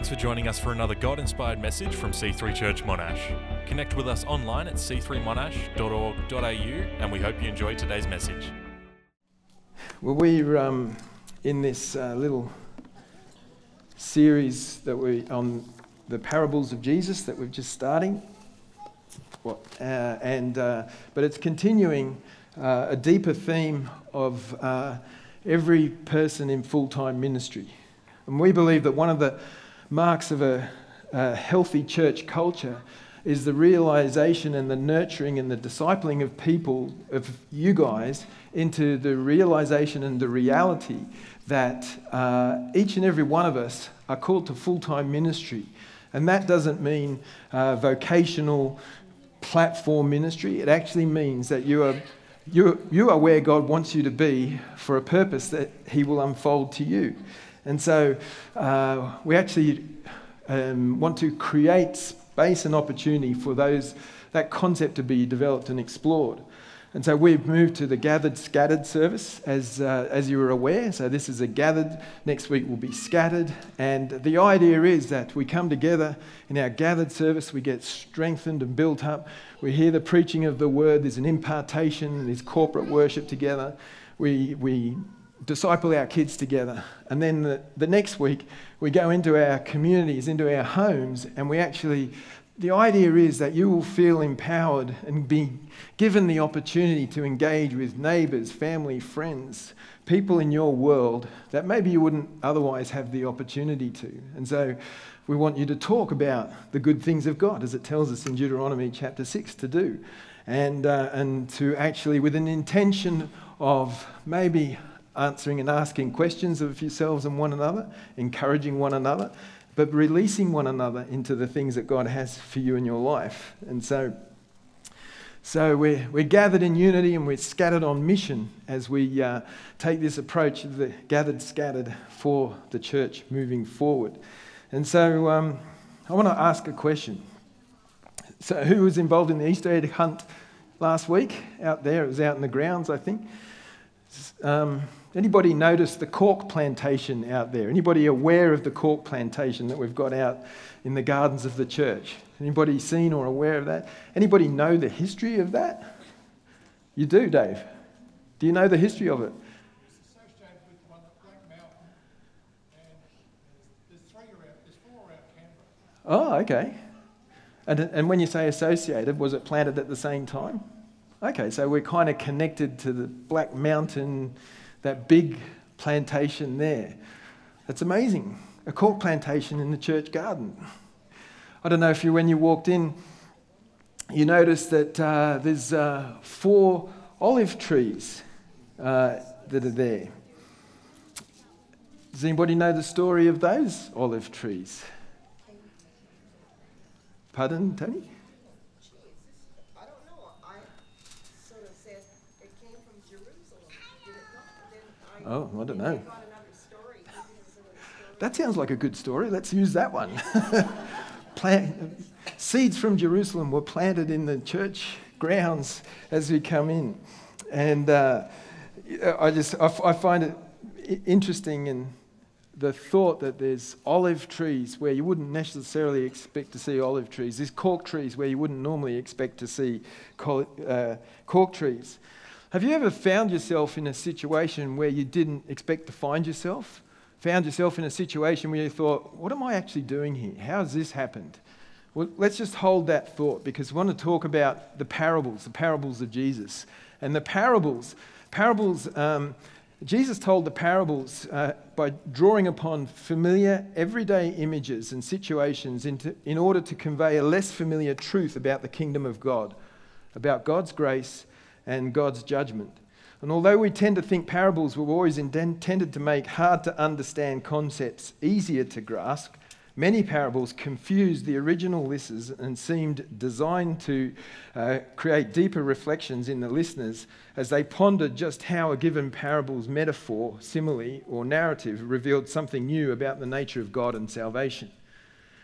Thanks for joining us for another God inspired message from C3 Church Monash. Connect with us online at c3monash.org.au and we hope you enjoy today's message. Well, we're um, in this uh, little series that we on the parables of Jesus that we're just starting, uh, and uh, but it's continuing uh, a deeper theme of uh, every person in full-time ministry, and we believe that one of the marks of a, a healthy church culture is the realization and the nurturing and the discipling of people, of you guys, into the realization and the reality that uh, each and every one of us are called to full time ministry. And that doesn't mean uh, vocational platform ministry, it actually means that you are. You, you are where God wants you to be for a purpose that He will unfold to you. And so uh, we actually um, want to create space and opportunity for those, that concept to be developed and explored. And so we've moved to the gathered scattered service, as, uh, as you are aware. So this is a gathered, next week will be scattered. And the idea is that we come together in our gathered service, we get strengthened and built up. We hear the preaching of the word, there's an impartation, there's corporate worship together. We, we disciple our kids together. And then the, the next week, we go into our communities, into our homes, and we actually, the idea is that you will feel empowered and be given the opportunity to engage with neighbors, family, friends, people in your world that maybe you wouldn't otherwise have the opportunity to. And so we want you to talk about the good things of God, as it tells us in Deuteronomy chapter 6 to do. And, uh, and to actually, with an intention of maybe answering and asking questions of yourselves and one another, encouraging one another, but releasing one another into the things that God has for you in your life. And so, so we're, we're gathered in unity and we're scattered on mission as we uh, take this approach of the gathered, scattered for the church moving forward. And so um, I want to ask a question. So, who was involved in the Easter egg hunt last week out there? It was out in the grounds, I think. Um, Anybody notice the cork plantation out there? Anybody aware of the cork plantation that we've got out in the gardens of the church? Anybody seen or aware of that? Anybody know the history of that? You do, Dave. Do you know the history of it? Oh, okay. And, and when you say associated, was it planted at the same time? Okay, so we're kind of connected to the Black Mountain that big plantation there. That's amazing. A cork plantation in the church garden. I don't know if you, when you walked in, you noticed that uh, there's uh, four olive trees uh, that are there. Does anybody know the story of those olive trees? Pardon, Tony? Oh, I don't know. That sounds like a good story. Let's use that one. Plant, seeds from Jerusalem were planted in the church grounds as we come in. And uh, I just I, I find it interesting in the thought that there's olive trees where you wouldn't necessarily expect to see olive trees. There's cork trees where you wouldn't normally expect to see uh, cork trees. Have you ever found yourself in a situation where you didn't expect to find yourself? Found yourself in a situation where you thought, what am I actually doing here? How has this happened? Well, let's just hold that thought because we want to talk about the parables, the parables of Jesus. And the parables, parables, um, Jesus told the parables uh, by drawing upon familiar, everyday images and situations into, in order to convey a less familiar truth about the kingdom of God, about God's grace and God's judgment. And although we tend to think parables were always intended to make hard to understand concepts easier to grasp, many parables confused the original listeners and seemed designed to uh, create deeper reflections in the listeners as they pondered just how a given parable's metaphor, simile, or narrative revealed something new about the nature of God and salvation.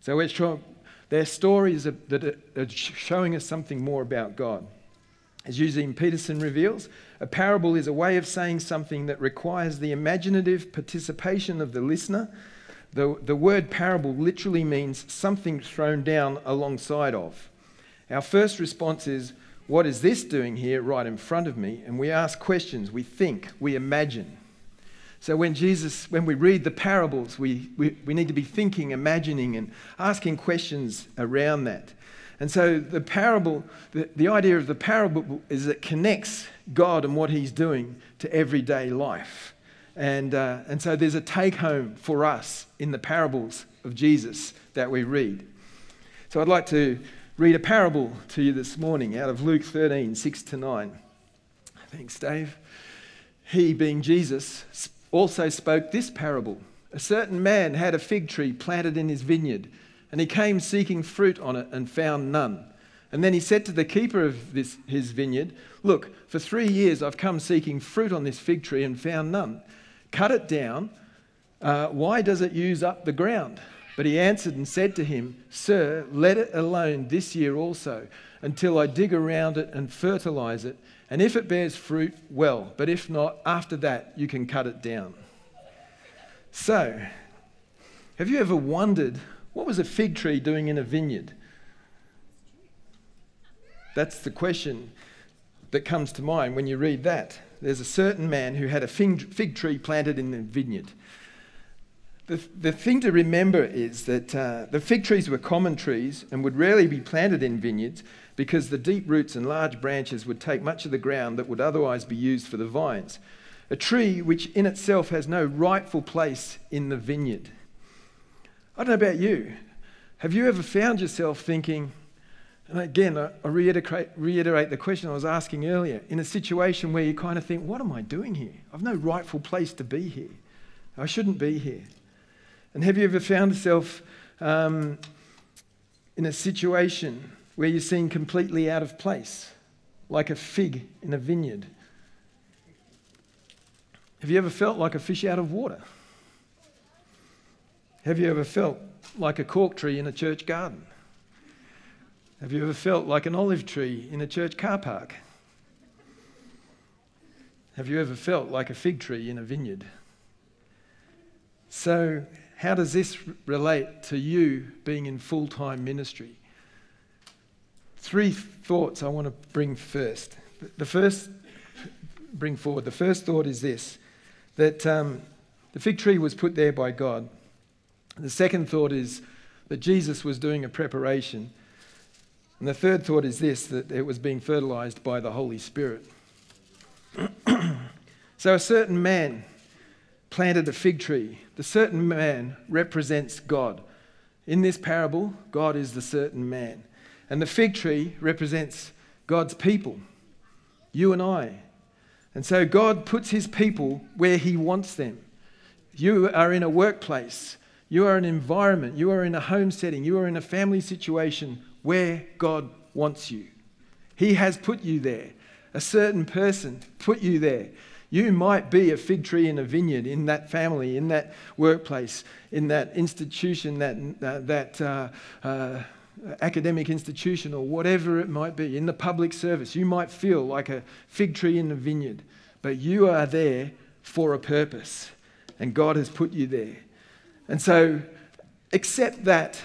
So their stories that are showing us something more about God. As Eugene Peterson reveals, a parable is a way of saying something that requires the imaginative participation of the listener, The, the word parable literally means something thrown down alongside of. Our first response is, What is this doing here right in front of me? And we ask questions, we think, we imagine. So when Jesus, when we read the parables, we, we, we need to be thinking, imagining, and asking questions around that. And so the parable, the, the idea of the parable is it connects God and what he's doing to everyday life. And, uh, and so there's a take home for us in the parables of Jesus that we read. So I'd like to read a parable to you this morning out of Luke 13, 6 to 9. Thanks, Dave. He, being Jesus, also spoke this parable A certain man had a fig tree planted in his vineyard, and he came seeking fruit on it and found none. And then he said to the keeper of this, his vineyard, Look, for three years I've come seeking fruit on this fig tree and found none. Cut it down. Uh, why does it use up the ground? But he answered and said to him, Sir, let it alone this year also, until I dig around it and fertilize it. And if it bears fruit, well. But if not, after that, you can cut it down. So, have you ever wondered what was a fig tree doing in a vineyard? That's the question that comes to mind when you read that. There's a certain man who had a fig tree planted in the vineyard. The, the thing to remember is that uh, the fig trees were common trees and would rarely be planted in vineyards because the deep roots and large branches would take much of the ground that would otherwise be used for the vines. A tree which in itself has no rightful place in the vineyard. I don't know about you. Have you ever found yourself thinking, and again, I reiterate, reiterate the question I was asking earlier, in a situation where you kind of think, what am I doing here? I've no rightful place to be here. I shouldn't be here. And have you ever found yourself um, in a situation where you seem completely out of place, like a fig in a vineyard? Have you ever felt like a fish out of water? Have you ever felt like a cork tree in a church garden? Have you ever felt like an olive tree in a church car park? Have you ever felt like a fig tree in a vineyard? So, how does this relate to you being in full time ministry? Three thoughts I want to bring first. The first, bring forward, the first thought is this that um, the fig tree was put there by God. The second thought is that Jesus was doing a preparation. And the third thought is this that it was being fertilized by the Holy Spirit. so a certain man planted a fig tree. The certain man represents God. In this parable, God is the certain man. And the fig tree represents God's people, you and I. And so God puts his people where he wants them. You are in a workplace, you are an environment, you are in a home setting, you are in a family situation where God wants you. He has put you there. A certain person put you there. You might be a fig tree in a vineyard, in that family, in that workplace, in that institution, that, uh, that uh, uh, academic institution, or whatever it might be, in the public service. You might feel like a fig tree in a vineyard, but you are there for a purpose, and God has put you there. And so, accept that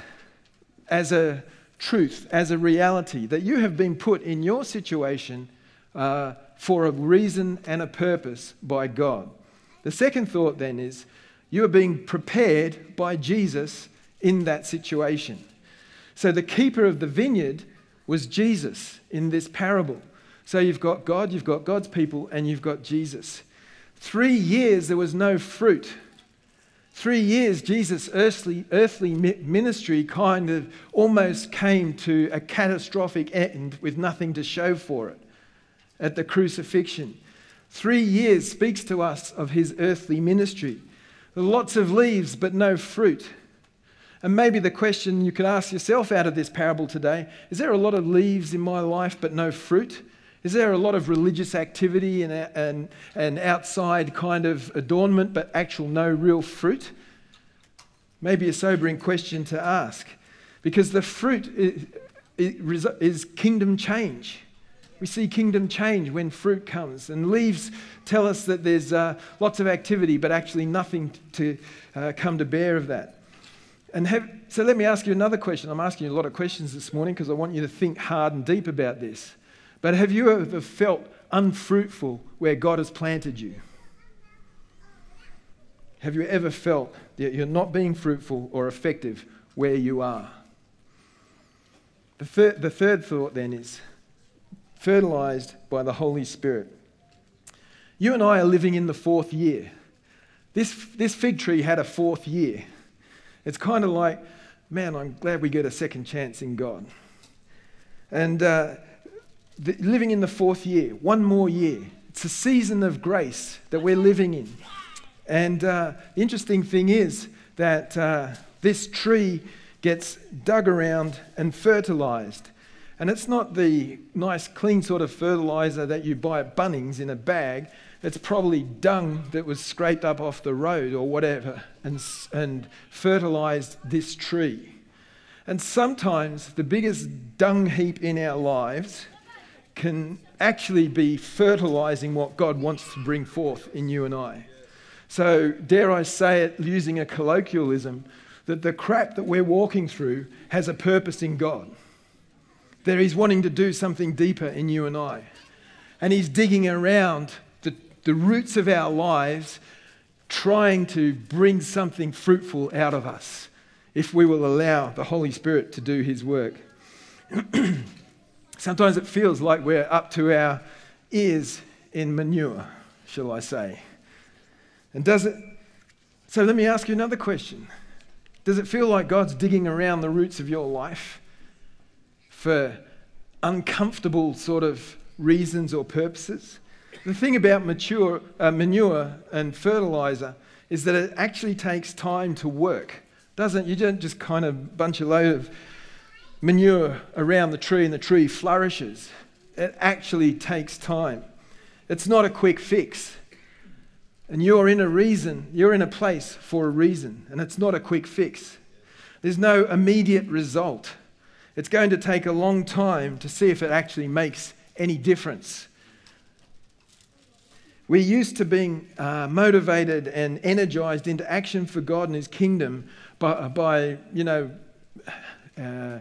as a truth, as a reality, that you have been put in your situation. Uh, for a reason and a purpose by God. The second thought then is you are being prepared by Jesus in that situation. So the keeper of the vineyard was Jesus in this parable. So you've got God, you've got God's people, and you've got Jesus. Three years there was no fruit. Three years, Jesus' earthly, earthly ministry kind of almost came to a catastrophic end with nothing to show for it at the crucifixion. Three years speaks to us of his earthly ministry. Lots of leaves, but no fruit. And maybe the question you could ask yourself out of this parable today is there a lot of leaves in my life, but no fruit? Is there a lot of religious activity and, and, and outside kind of adornment, but actual no real fruit? Maybe a sobering question to ask because the fruit is, is kingdom change. We see kingdom change when fruit comes, and leaves tell us that there's uh, lots of activity, but actually nothing to uh, come to bear of that. And have, so let me ask you another question. I'm asking you a lot of questions this morning because I want you to think hard and deep about this. But have you ever felt unfruitful where God has planted you? Have you ever felt that you're not being fruitful or effective where you are? The, thir- the third thought then is fertilized by the Holy Spirit. You and I are living in the fourth year. This, this fig tree had a fourth year. It's kind of like, man, I'm glad we get a second chance in God. And uh, the, living in the fourth year, one more year. It's a season of grace that we're living in. And uh, the interesting thing is that uh, this tree gets dug around and fertilized. And it's not the nice, clean sort of fertilizer that you buy at Bunnings in a bag. It's probably dung that was scraped up off the road or whatever and, and fertilized this tree. And sometimes the biggest dung heap in our lives can actually be fertilizing what God wants to bring forth in you and I. So, dare I say it using a colloquialism, that the crap that we're walking through has a purpose in God. That He's wanting to do something deeper in you and I. And He's digging around the, the roots of our lives, trying to bring something fruitful out of us if we will allow the Holy Spirit to do His work. Sometimes it feels like we're up to our ears in manure, shall I say. And does it? So let me ask you another question. Does it feel like God's digging around the roots of your life for uncomfortable sort of reasons or purposes? The thing about mature, uh, manure and fertilizer is that it actually takes time to work, doesn't it? You don't just kind of bunch a load of manure around the tree and the tree flourishes. It actually takes time. It's not a quick fix. And you're in a reason, you're in a place for a reason, and it's not a quick fix. There's no immediate result. It's going to take a long time to see if it actually makes any difference. We're used to being uh, motivated and energized into action for God and His kingdom by, by you know, uh,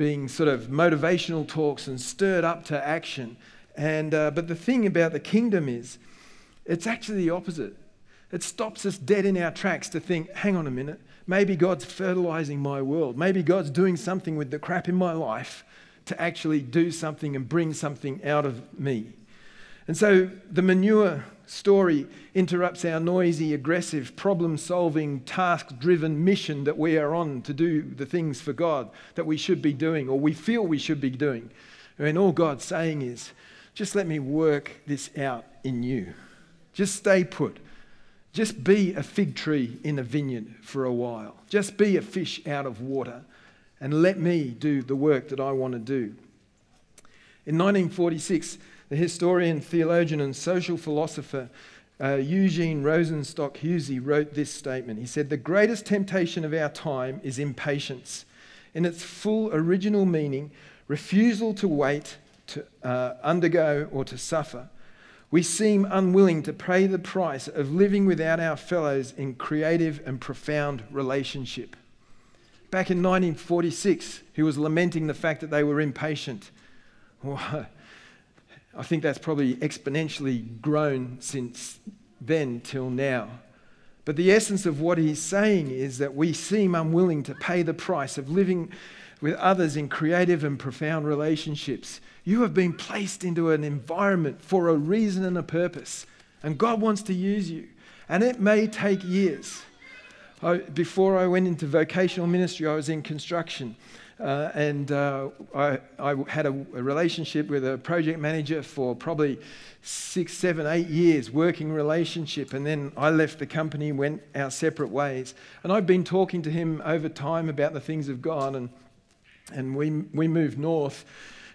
being sort of motivational talks and stirred up to action. And, uh, but the thing about the kingdom is, it's actually the opposite. It stops us dead in our tracks to think, hang on a minute, maybe God's fertilizing my world. Maybe God's doing something with the crap in my life to actually do something and bring something out of me. And so the manure story interrupts our noisy, aggressive, problem solving, task driven mission that we are on to do the things for God that we should be doing or we feel we should be doing. And all God's saying is, just let me work this out in you. Just stay put. Just be a fig tree in a vineyard for a while. Just be a fish out of water and let me do the work that I want to do. In 1946, the historian, theologian, and social philosopher uh, Eugene Rosenstock Huessy wrote this statement. He said, The greatest temptation of our time is impatience. In its full original meaning, refusal to wait, to uh, undergo, or to suffer we seem unwilling to pay the price of living without our fellows in creative and profound relationship. Back in 1946, he was lamenting the fact that they were impatient. I think that's probably exponentially grown since then till now. But the essence of what he's saying is that we seem unwilling to pay the price of living with others in creative and profound relationships. You have been placed into an environment for a reason and a purpose, and God wants to use you. And it may take years. I, before I went into vocational ministry, I was in construction. Uh, and uh, I, I, had a, a, relationship with a project manager for probably six, seven, eight years, working relationship. And then I left the company, went our separate ways. And I've been talking to him over time about the things of God. And and we, we moved north.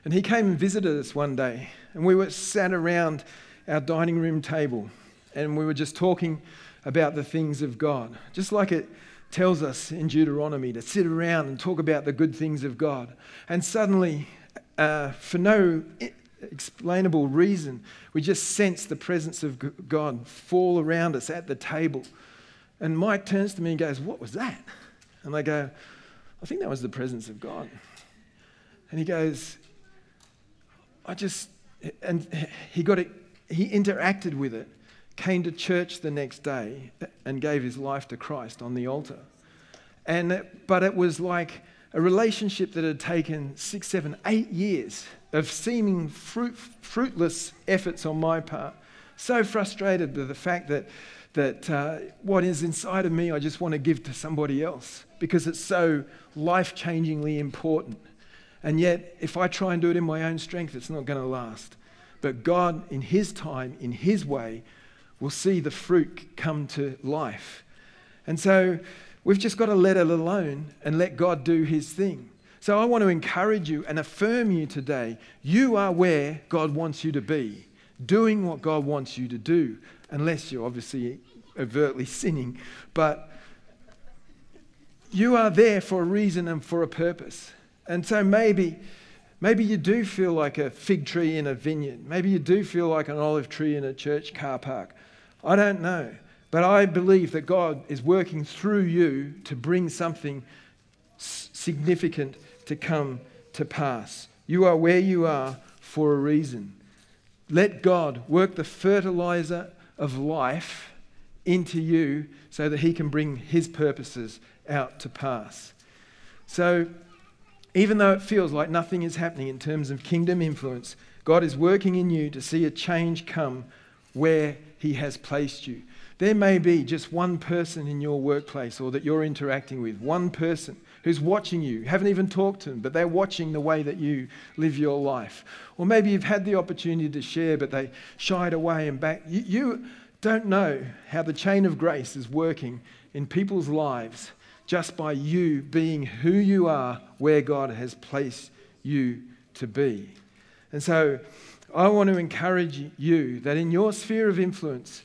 And he came and visited us one day, and we were sat around our dining room table, and we were just talking about the things of God, just like it tells us in Deuteronomy to sit around and talk about the good things of God. And suddenly, uh, for no explainable reason, we just sense the presence of God fall around us at the table. And Mike turns to me and goes, What was that? And I go, I think that was the presence of God. And he goes, I just, and he got it, he interacted with it, came to church the next day and gave his life to Christ on the altar. And, but it was like a relationship that had taken six, seven, eight years of seeming fruit, fruitless efforts on my part. So frustrated with the fact that, that uh, what is inside of me, I just want to give to somebody else because it's so life changingly important. And yet, if I try and do it in my own strength, it's not going to last. But God, in His time, in His way, will see the fruit come to life. And so we've just got to let it alone and let God do His thing. So I want to encourage you and affirm you today you are where God wants you to be, doing what God wants you to do, unless you're obviously overtly sinning. But you are there for a reason and for a purpose. And so maybe, maybe you do feel like a fig tree in a vineyard. Maybe you do feel like an olive tree in a church car park. I don't know. But I believe that God is working through you to bring something significant to come to pass. You are where you are for a reason. Let God work the fertilizer of life into you so that He can bring His purposes out to pass. So, even though it feels like nothing is happening in terms of kingdom influence, God is working in you to see a change come where He has placed you. There may be just one person in your workplace or that you're interacting with, one person who's watching you. Haven't even talked to them, but they're watching the way that you live your life. Or maybe you've had the opportunity to share, but they shied away and back. You, you don't know how the chain of grace is working in people's lives just by you being who you are where God has placed you to be. And so I want to encourage you that in your sphere of influence,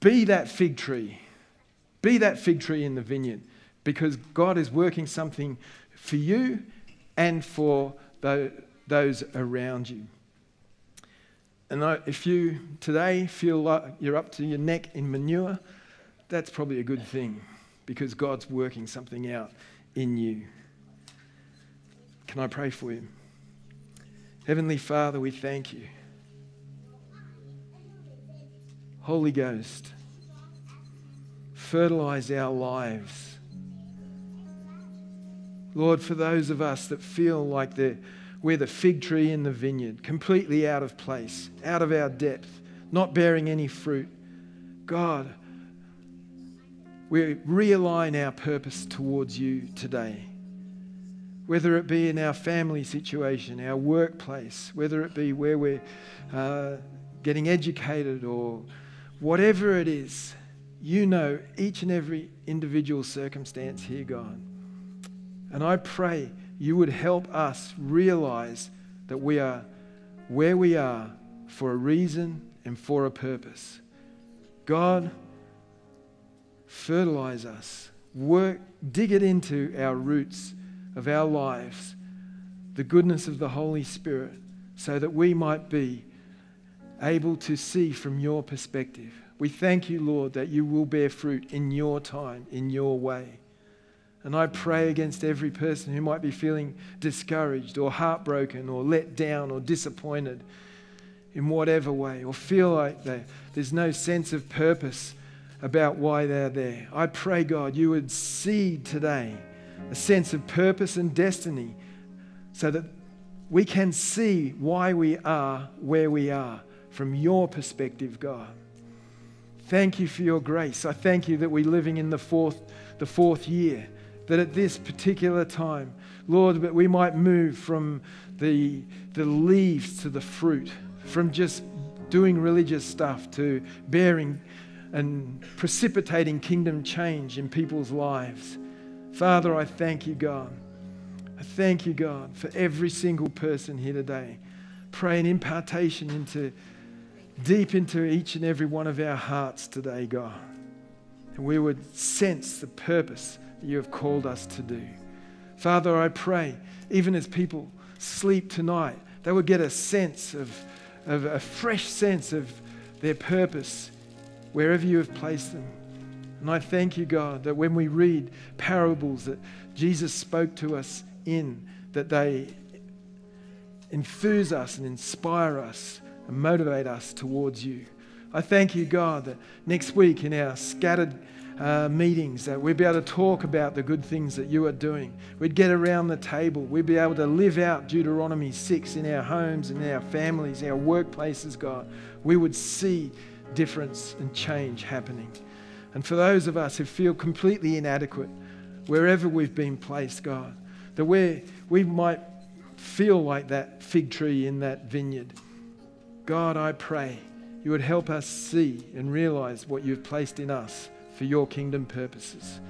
be that fig tree. Be that fig tree in the vineyard because God is working something for you and for those around you. And if you today feel like you're up to your neck in manure, that's probably a good thing because God's working something out in you. Can I pray for you? Heavenly Father, we thank you. Holy Ghost, fertilize our lives. Lord, for those of us that feel like we're the fig tree in the vineyard, completely out of place, out of our depth, not bearing any fruit, God, we realign our purpose towards you today. Whether it be in our family situation, our workplace, whether it be where we're uh, getting educated or whatever it is, you know each and every individual circumstance here, God. And I pray you would help us realize that we are where we are for a reason and for a purpose. God, fertilize us, work, dig it into our roots of our lives, the goodness of the Holy Spirit, so that we might be able to see from your perspective. We thank you, Lord, that you will bear fruit in your time, in your way. And I pray against every person who might be feeling discouraged or heartbroken or let down or disappointed in whatever way, or feel like there's no sense of purpose about why they're there. I pray, God, you would seed today a sense of purpose and destiny so that we can see why we are where we are from your perspective, God. Thank you for your grace. I thank you that we're living in the fourth, the fourth year, that at this particular time, Lord, that we might move from the, the leaves to the fruit, from just doing religious stuff to bearing and precipitating kingdom change in people's lives. Father, I thank you, God. I thank you, God, for every single person here today. Pray an impartation into deep into each and every one of our hearts today, God. And we would sense the purpose that you have called us to do. Father, I pray, even as people sleep tonight, they would get a sense of, of a fresh sense of their purpose wherever you have placed them. And I thank you, God, that when we read parables that Jesus spoke to us in, that they enthuse us and inspire us and motivate us towards you. I thank you, God, that next week in our scattered uh, meetings that we'd be able to talk about the good things that you are doing. We'd get around the table. We'd be able to live out Deuteronomy 6 in our homes, in our families, our workplaces, God. We would see difference and change happening. And for those of us who feel completely inadequate, wherever we've been placed, God, that we we might feel like that fig tree in that vineyard. God, I pray you would help us see and realize what you've placed in us for your kingdom purposes.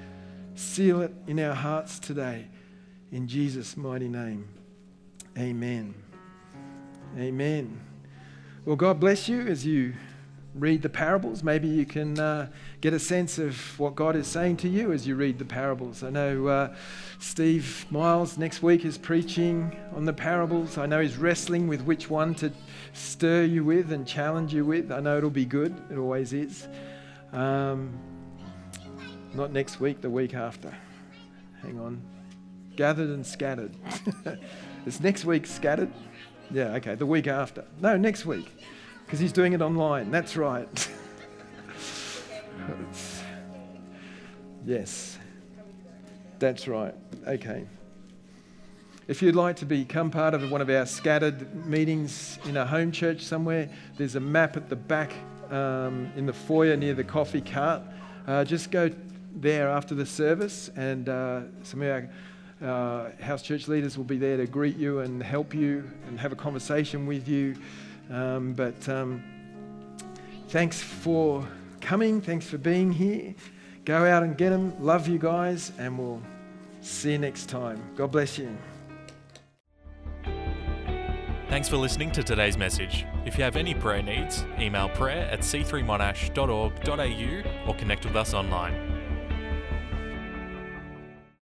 Seal it in our hearts today. In Jesus' mighty name. Amen. Amen. Well, God bless you as you read the parables. Maybe you can uh, get a sense of what God is saying to you as you read the parables. I know uh, Steve Miles next week is preaching on the parables. I know he's wrestling with which one to stir you with and challenge you with. I know it'll be good, it always is. Um, not next week, the week after. Hang on. Gathered and scattered. is next week scattered? Yeah, okay, the week after. No, next week because he's doing it online. That's right. yes, that's right. Okay. If you'd like to become part of one of our scattered meetings in a home church somewhere, there's a map at the back um, in the foyer near the coffee cart. Uh, just go there after the service, and uh, some of our uh, house church leaders will be there to greet you and help you and have a conversation with you. Um, but um, thanks for coming. Thanks for being here. Go out and get them. Love you guys, and we'll see you next time. God bless you. Thanks for listening to today's message. If you have any prayer needs, email prayer at c3monash.org.au or connect with us online.